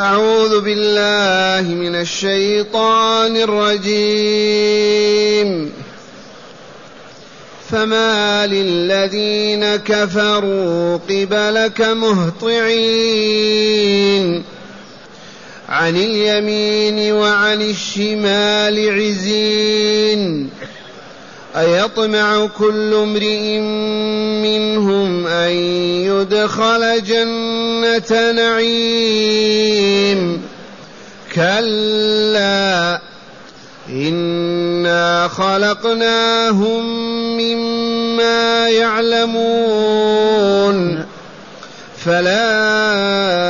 أعوذ بالله من الشيطان الرجيم. فما للذين كفروا قبلك مهطعين. عن اليمين وعن الشمال عزين. أيطمع كل امرئ منهم أن يدخل جنة نعيم. كلا إنا خلقناهم مما يعلمون. فلا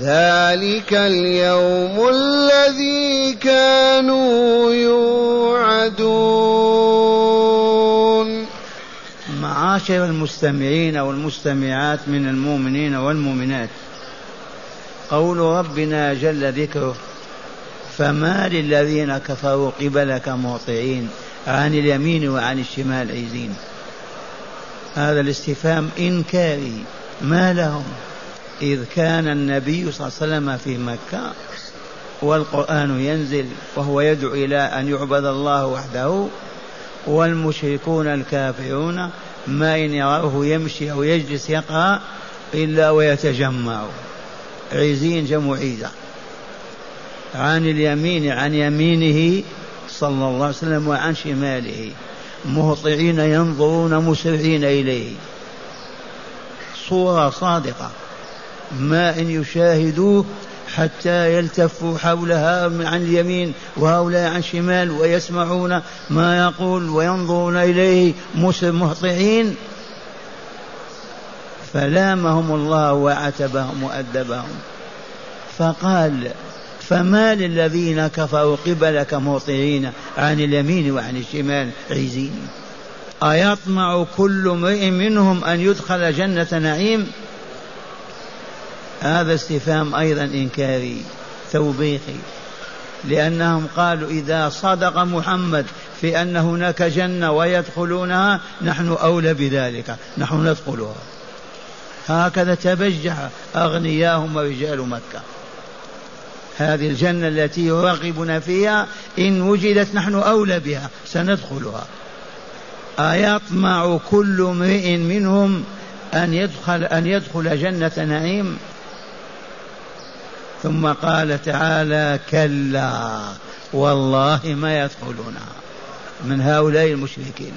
ذلك اليوم الذي كانوا يوعدون معاشر المستمعين والمستمعات من المؤمنين والمؤمنات قول ربنا جل ذكره فما للذين كفروا قبلك مهطعين عن اليمين وعن الشمال عزين. هذا الاستفهام إنكاري ما لهم. إذ كان النبي صلى الله عليه وسلم في مكة والقرآن ينزل وهو يدعو إلى أن يعبد الله وحده والمشركون الكافرون ما إن يراه يمشي أو يجلس يقرأ إلا ويتجمع. عزين جمع عيزة. عن اليمين عن يمينه صلى الله عليه وسلم وعن شماله. مهطعين ينظرون مسرعين إليه. صورة صادقة. ما إن يشاهدوه حتى يلتفوا حولها عن اليمين وهؤلاء عن الشمال ويسمعون ما يقول وينظرون إليه مهطعين. فلامهم الله وعتبهم وأدبهم. فقال فما للذين كفروا قبلك مهطعين عن اليمين وعن الشمال عزين أيطمع كل امرئ منهم أن يدخل جنة نعيم؟ هذا استفهام أيضا إنكاري توبيخي. لأنهم قالوا إذا صدق محمد في أن هناك جنة ويدخلونها نحن أولى بذلك نحن ندخلها. هكذا تبجح أغنياهم ورجال مكة. هذه الجنة التي يرغبنا فيها إن وجدت نحن أولى بها سندخلها. أيطمع كل امرئ منهم أن يدخل أن يدخل جنة نعيم. ثم قال تعالى كلا والله ما يدخلونها من هؤلاء المشركين.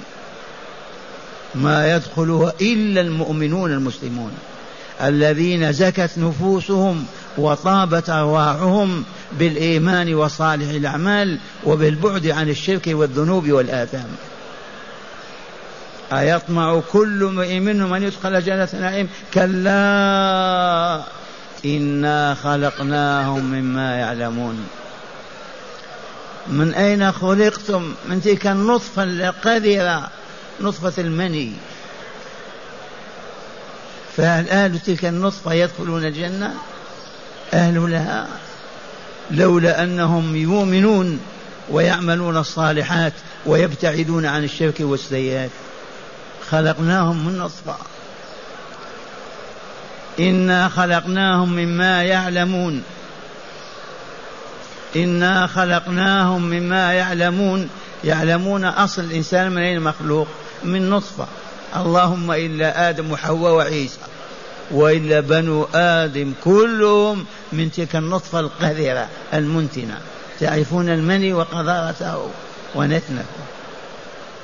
ما يدخلها إلا المؤمنون المسلمون الذين زكت نفوسهم وطابت أرواحهم بالإيمان وصالح الأعمال وبالبعد عن الشرك والذنوب والآثام. أيطمع كل امرئ منهم أن يدخل جنة نعيم؟ كلا. إنا خلقناهم مما يعلمون. من أين خلقتم؟ من تلك النطفة القذرة نطفة المني. فهل أهل تلك النطفة يدخلون الجنة؟ أهل لها. لولا أنهم يؤمنون ويعملون الصالحات ويبتعدون عن الشرك والسيئات. خلقناهم من نطفة. إنا خلقناهم مما يعلمون. إنا خلقناهم مما يعلمون. يعلمون أصل الإنسان من أين مخلوق؟ من نطفة. اللهم إلا آدم وحواء وعيسى وإلا بنو آدم كلهم من تلك النطفة القذرة المنتنة. تعرفون المني وقذارته ونتنه.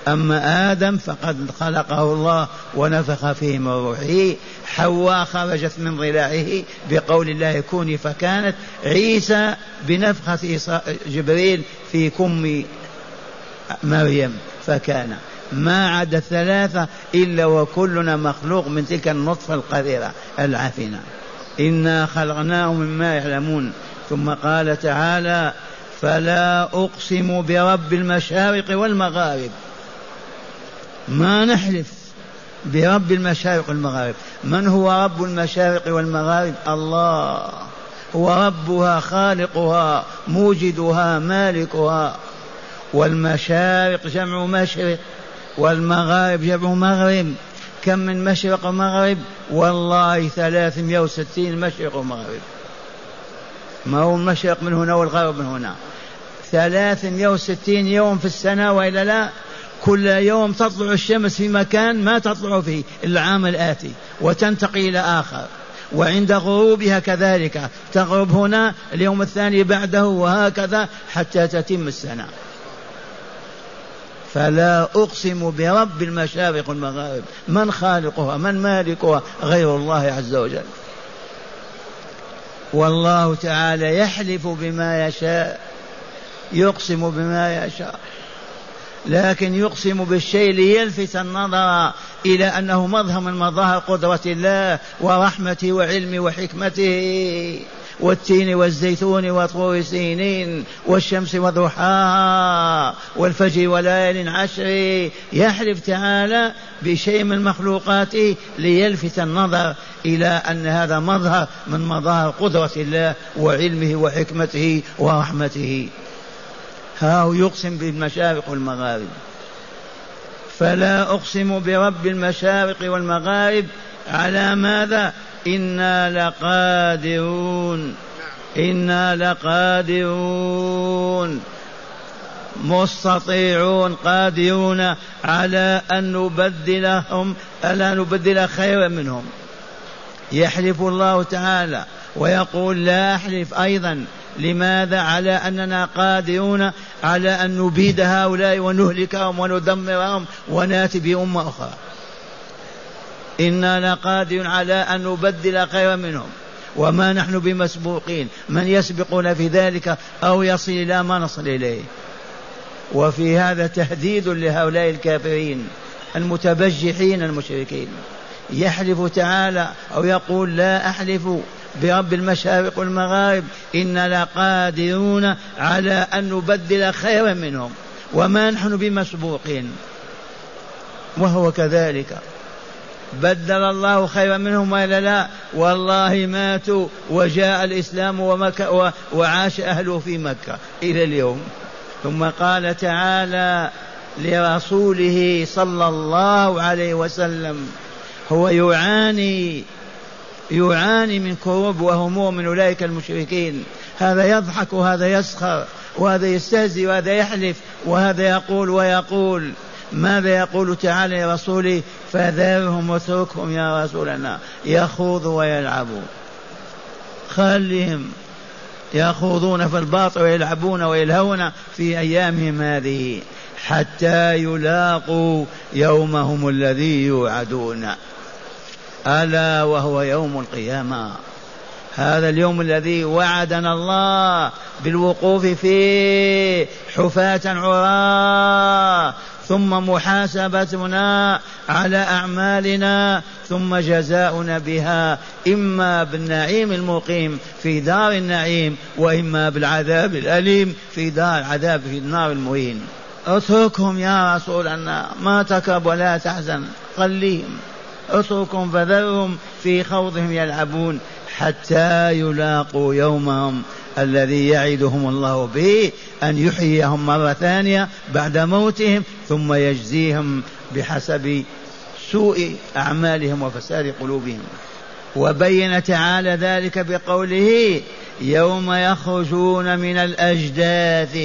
أما آدم فقد خلقه الله ونفخ فيه من روحه حواء خرجت من ضلاعه بقول الله كوني فكانت عيسى بنفخة جبريل في كم مريم فكان. ما عدا الثلاثة إلا وكلنا مخلوق من تلك النطفة القذرة العفنة إنا خلقناهم مما يعلمون. ثم قال تعالى فلا أقسم برب المشارق والمغارب. ما نحلف برب المشارق والمغارب. من هو رب المشارق والمغارب؟ الله. هو ربها خالقها موجدها مالكها. والمشارق جمع مشرق والمغارب جمع مغرب. كم من مشرق ومغرب؟ والله ثلاثمائة وستين مشرق ومغرب. ما هو المشرق من هنا والغرب من هنا؟ ثلاثمائة وستين يوم في السنة وإلا لا؟ كل يوم تطلع الشمس في مكان ما تطلع فيه العام الآتي وتنتقي إلى آخر. وعند غروبها كذلك. تغرب هنا اليوم الثاني بعده وهكذا حتى تتم السنة. فلا أقسم برب المشارق والمغارب. من خالقها من مالكها؟ غير الله عز وجل. والله تعالى يحلف بما يشاء يقسم بما يشاء. لكن يقسم بالشيء ليلفت النظر إلى أنه مظهر من مظاهر قدرة الله ورحمته وعلمه وحكمته والتين والزيتون وطور سينين والشمس وضحاها والفجر وليال عشر. يحلف تعالى بشيء من مخلوقاته ليلفت النظر إلى أن هذا مظهر من مظاهر قدرة الله وعلمه وحكمته ورحمته. ها هو يقسم بالمشارق والمغارب. فلا أقسم برب المشارق والمغارب على ماذا؟ إنا لقادرون. إنا لقادرون. مستطيعون قادرون على أن نبدلهم ألا نبدل خيرا منهم. يحلف الله تعالى ويقول لا أحلف أيضا. لماذا؟ على أننا قادرون على أن نبيد هؤلاء ونهلكهم وندمرهم وناتي بأمة أخرى. إنا لقادر على أن نبدل خيرا منهم. وما نحن بمسبوقين. من يسبقنا في ذلك أو يصل إلى ما نصل إليه. وفي هذا تهديد لهؤلاء الكافرين المتبجحين المشركين. يحلف تعالى أو يقول لا أحلف. برب المشارق والمغارب إنا لقادرون على أن نبدل خيرا منهم وما نحن بمسبوقين. وهو كذلك. بدل الله خيرا منهم وإلا لا والله ماتوا وجاء الإسلام ومكة وعاش أهله في مكة إلى اليوم. ثم قال تعالى لرسوله صلى الله عليه وسلم هو يعاني يعاني من كروب وهموم من أولئك المشركين. هذا يضحك وهذا يسخر وهذا يستهزئ وهذا يحلف وهذا يقول ويقول. ماذا يقول تعالى لرسوله؟ فذرهم واتركهم يا رسولنا. يخوضوا ويلعبوا خلهم يخوضون في الباطل ويلعبون ويلهون في أيامهم هذه حتى يلاقوا يومهم الذي يوعدون. ألا وهو يوم القيامة. هذا اليوم الذي وعدنا الله بالوقوف فيه حفاة عراة ثم محاسبتنا على أعمالنا ثم جزاؤنا بها إما بالنعيم المقيم في دار النعيم وإما بالعذاب الأليم في دار العذاب في النار المهين. أتركهم يا رسول الله ما تكب ولا تحزن خليهم اتركهم فذرهم في خوضهم يلعبون حتى يلاقوا يومهم الذي يعدهم الله به أن يحييهم مرة ثانية بعد موتهم ثم يجزيهم بحسب سوء أعمالهم وفساد قلوبهم. وبين تعالى ذلك بقوله يوم يخرجون من الأجداث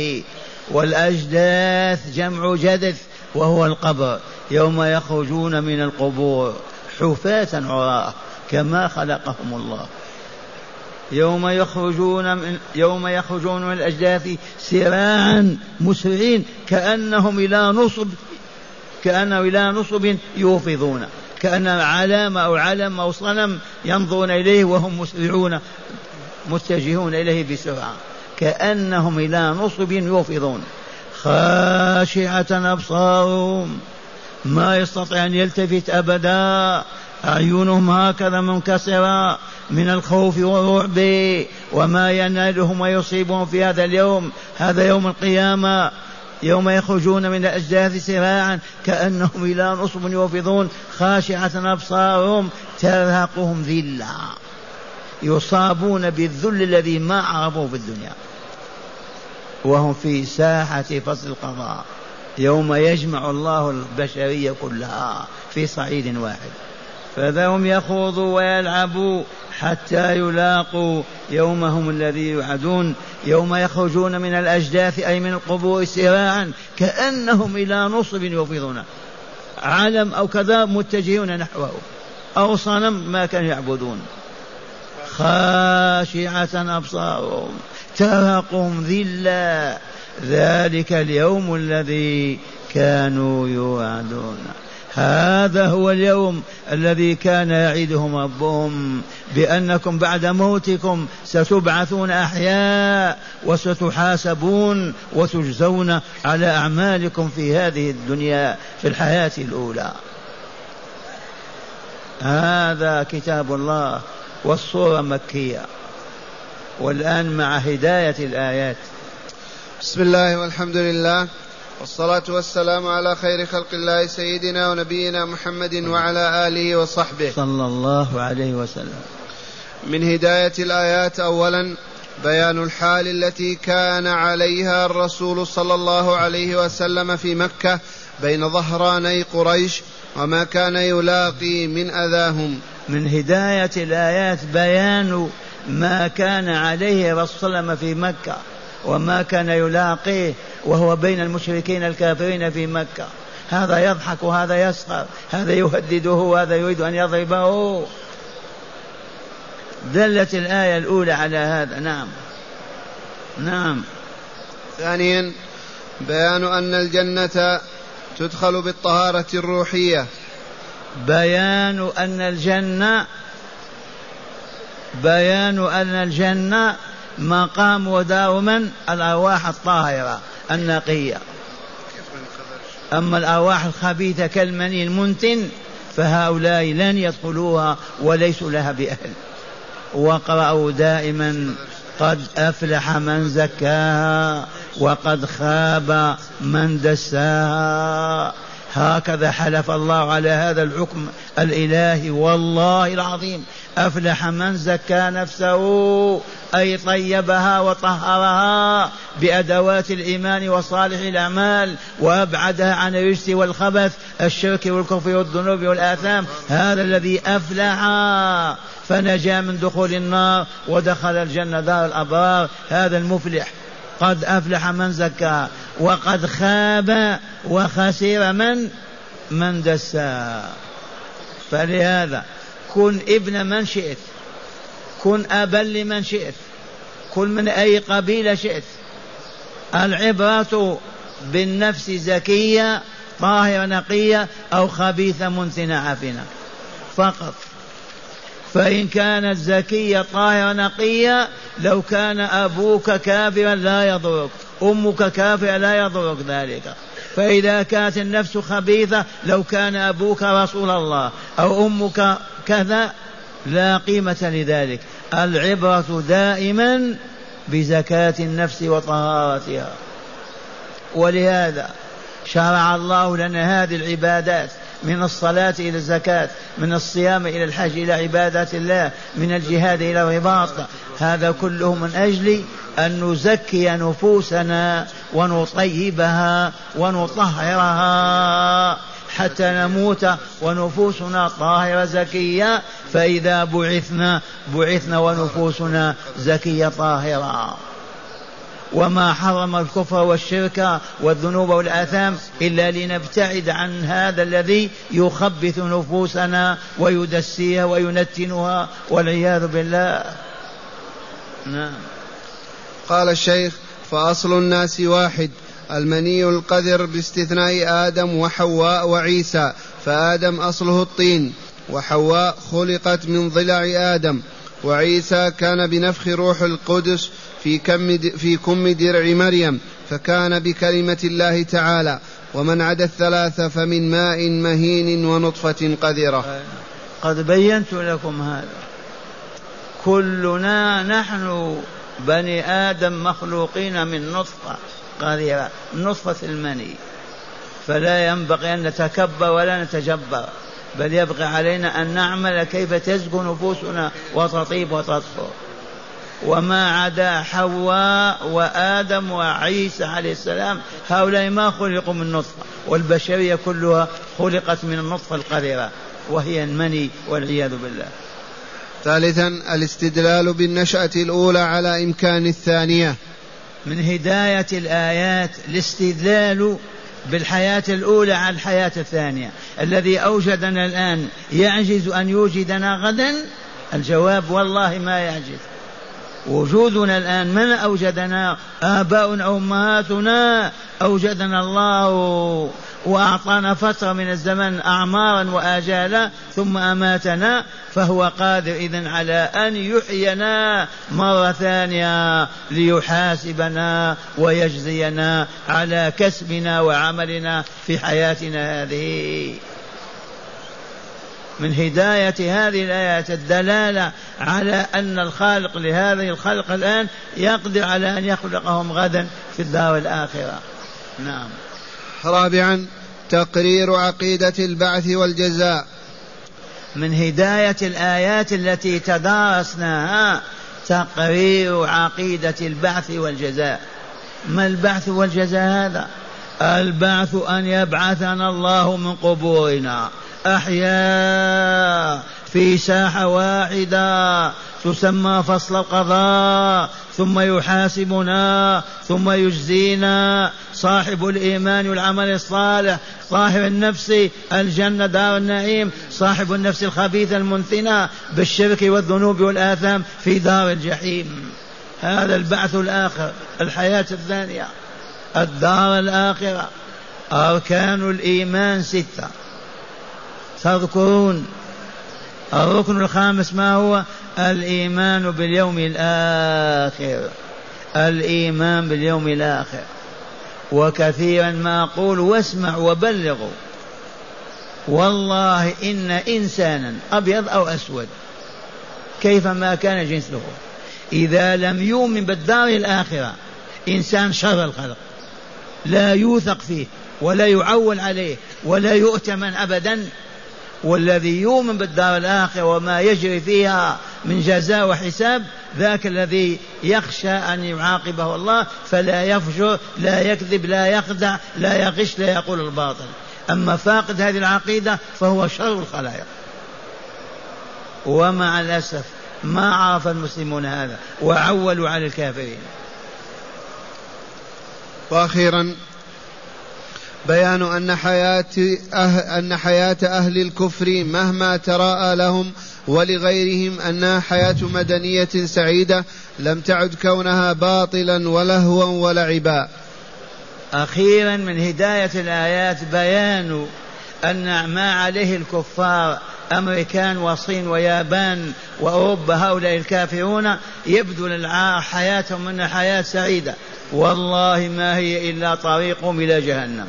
والأجداث جمع جدث وهو القبر. يوم يخرجون من القبور. حفاة عراة كما خلقهم الله. يوم يخرجون من يوم يخرجون من الأجداث سراعا مسرعين كأنهم إلى نصب كأنه إلى نصب يوفضون كأن علامة أو علم أو صنم ينظرون إليه وهم مسرعون متجهون إليه بسرعة كأنهم إلى نصب يوفضون. خاشعة أبصارهم ما يستطيع أن يلتفت أبدا. أعينهم هكذا منكسرة من الخوف والرعب وما ينالهم ويصيبهم في هذا اليوم. هذا يوم القيامة. يوم يخرجون من الأجداث سراعا كأنهم إلى نصب يوفضون خاشعة أبصارهم ترهقهم ذلة. يصابون بالذل الذي ما عرفوه في الدنيا. وهم في ساحة فصل القضاء. يوم يجمع الله البشرية كلها في صعيد واحد. فذرهم يخوضوا ويلعبوا حتى يلاقوا يومهم الذي يوعدون. يوم يخرجون من الأجداث أي من القبور سراعا كأنهم إلى نصب يوفضون. علم أو كذا متجهون نحوه. أو صنم ما كانوا يعبدون. خاشعة أبصارهم. ترهقهم ذلة ذلك اليوم الذي كانوا يوعدون. هذا هو اليوم الذي كان يعدهم ربهم بأنكم بعد موتكم ستبعثون أحياء وستحاسبون وتجزون على أعمالكم في هذه الدنيا في الحياة الأولى. هذا كتاب الله والصورة مكية. والآن مع هداية الآيات بسم الله والحمد لله والصلاة والسلام على خير خلق الله سيدنا ونبينا محمد وعلى آله وصحبه. صلى الله عليه وسلم. من هداية الآيات أولا بيان الحال التي كان عليها الرسول صلى الله عليه وسلم في مكة بين ظهراني قريش وما كان يلاقي من أذاهم. من هداية الآيات بيان ما كان عليه الرسول صلى الله عليه وسلم في مكة. وما كان يلاقيه وهو بين المشركين الكافرين في مكة. هذا يضحك وهذا يسخر هذا يهدده وهذا يريد أن يضربه. دلت الآية الأولى على هذا. نعم. نعم. ثانيا بيان أن الجنة تدخل بالطهارة الروحية. بيان أن الجنة بيان أن الجنة مقام ودار من الأرواح الطاهرة النقية. أما الأرواح الخبيثة كالمني المنتن فهؤلاء لن يدخلوها وليسوا لها بأهل. واقرأوا دائما قد أفلح من زكاها وقد خاب من دساها. هكذا حلف الله على هذا الحكم الإلهي والله العظيم. أفلح من زكى نفسه أي طيبها وطهرها بأدوات الإيمان وصالح الأعمال وأبعدها عن الرجس والخبث الشرك والكفر والذنوب والآثام. هذا الذي أفلح فنجا من دخول النار ودخل الجنة دار الأبرار. هذا المفلح. قد أفلح من زكاها وقد خاب وخسر من من دساها فلهذا كن ابن من شئت كن أبا لمن شئت كن من أي قبيلة شئت. العبرة بالنفس زكية طاهرة نقية أو خبيثة منتنة عفنة فقط. فإن كانت زكية طاهرة نقية لو كان أبوك كافرا لا يضرك أمك كافرة لا يضرك ذلك. فإذا كانت النفس خبيثة لو كان أبوك رسول الله أو أمك كذا لا قيمة لذلك. العبرة دائما بزكاة النفس وطهارتها. ولهذا شرع الله لنا هذه العبادات. من الصلاة إلى الزكاة من الصيام إلى الحج إلى عبادات الله من الجهاد إلى الرباط. هذا كله من أجل أن نزكي نفوسنا ونطيبها ونطهرها حتى نموت ونفوسنا طاهرة زكية. فإذا بعثنا بعثنا ونفوسنا زكية طاهرة. وما حرم الكفر والشرك والذنوب والآثام إلا لنبتعد عن هذا الذي يخبث نفوسنا ويدسيها وينتنها والعياذ بالله. نعم. قال الشيخ فأصل الناس واحد المني القذر باستثناء آدم وحواء وعيسى فآدم أصله الطين وحواء خلقت من ضلع آدم. وعيسى كان بنفخ روح القدس في كم في كم درع مريم فكان بكلمة الله تعالى ومن عدا الثلاثة فمن ماء مهين ونطفة قذرة. قد بينت لكم هذا. كلنا نحن بني آدم مخلوقين من نطفة قذرة نطفة المني. فلا ينبغي أن نتكبر ولا نتجبر. بل يبقى علينا أن نعمل كيف تزكو نفوسنا وتطيب وتطهر. وما عدا حواء وآدم وعيسى عليه السلام هؤلاء ما خلقوا من نطفة والبشرية كلها خلقت من النطفة القذرة وهي المني والعياذ بالله. ثالثا الاستدلال بالنشأة الأولى على إمكان الثانية. من هداية الآيات الاستدلال بالحياة الأولى على الحياة الثانية. الذي أوجدنا الآن يعجز أن يوجدنا غدا؟ الجواب والله ما يعجز. وجودنا الآن من أوجدنا؟ آباؤنا أمهاتنا. أوجدنا الله. وأعطانا فترة من الزمن أعمارا وآجالا ثم أماتنا فهو قادر إذن على أن يحيينا مرة ثانية ليحاسبنا ويجزينا على كسبنا وعملنا في حياتنا هذه. من هداية هذه الآيات الدلالة على أن الخالق لهذه الخلق الآن يقدر على أن يخلقهم غدا في الدار الآخرة. نعم. رابعا تقرير عقيدة البعث والجزاء. من هداية الآيات التي تدارسناها تقرير عقيدة البعث والجزاء. ما البعث والجزاء هذا؟ البعث أن يبعثنا الله من قبورنا. أحياء. في ساحة واحدة تسمى فصل القضاء ثم يحاسبنا ثم يجزينا. صاحب الإيمان والعمل الصالح صاحب النفس الجنة دار النعيم صاحب النفس الخبيثة المنثنة بالشرك والذنوب والآثام في دار الجحيم. هذا البعث الآخر الحياة الثانية الدار الآخرة. أركان الإيمان ستة. تذكرون الركن الخامس ما هو؟ الإيمان باليوم الآخر. الإيمان باليوم الآخر. وكثيرا ما أقول واسمع وبلغوا والله إن إنسانا أبيض أو أسود كيفما كان جنسه. إذا لم يؤمن بالدار الآخرة إنسان شر الخلق. لا يوثق فيه ولا يعول عليه ولا يؤتمن أبدا. والذي يؤمن بالدار الآخرة وما يجري فيها من جزاء وحساب ذاك الذي يخشى أن يعاقبه الله فلا يفجر لا يكذب لا يخدع لا يغش لا يقول الباطل. أما فاقد هذه العقيدة فهو شر الخلائق. ومع الأسف ما عرف المسلمون هذا وعولوا على الكافرين. وأخيرا بيان أن حياة أهل أن حياة أهل الكفر مهما تراءى لهم ولغيرهم أنها حياة مدنية سعيدة لم تعد كونها باطلا ولهوا ولعبا. أخيرا من هداية الآيات بيان أن ما عليه الكفار أمريكان وصين ويابان وأوروبا هؤلاء الكافرون يبدو حياتهم أنها حياة سعيدة. والله ما هي إلا طريقهم إلى جهنم.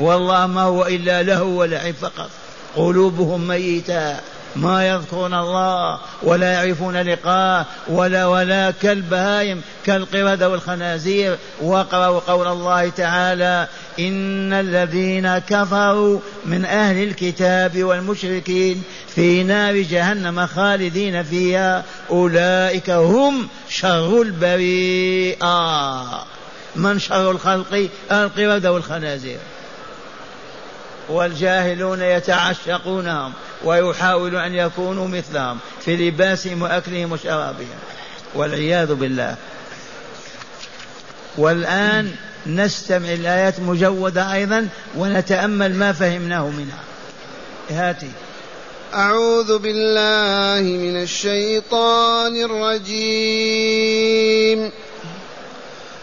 والله ما هو إلا له ولعب فقط. قلوبهم ميتة. ما يذكرون الله ولا يعرفون لقاء ولا ولا كالبهائم كالقردة والخنازير. واقرأوا قول الله تعالى إن الذين كفروا من أهل الكتاب والمشركين في نار جهنم خالدين فيها. أولئك هم شر البريئة. من شر الخلق؟ القردة والخنازير. والجاهلون يتعشقونهم ويحاولوا أن يكونوا مثلهم في لباسهم وأكلهم وشرابهم. والعياذ بالله. والآن نستمع الآيات مجودة أيضا ونتأمل ما فهمناه منها. هاتي. أعوذ بالله من الشيطان الرجيم.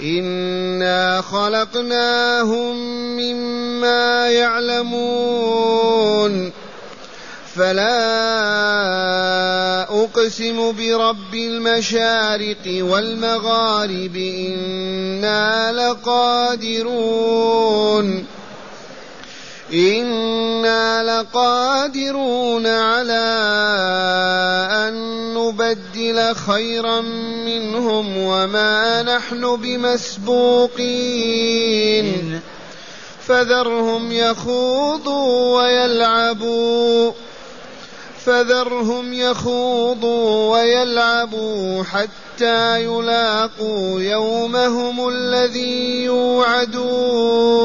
إنا خلقناهم مما يعلمون فلا أقسم برب المشارق والمغارب إنا لقادرون إنا لقادرون على أن نبدل خيرا منهم وما نحن بمسبوقين فذرهم يخوضوا ويلعبوا فذرهم يخوضوا ويلعبوا حتى يلاقوا يومهم الذي يوعدون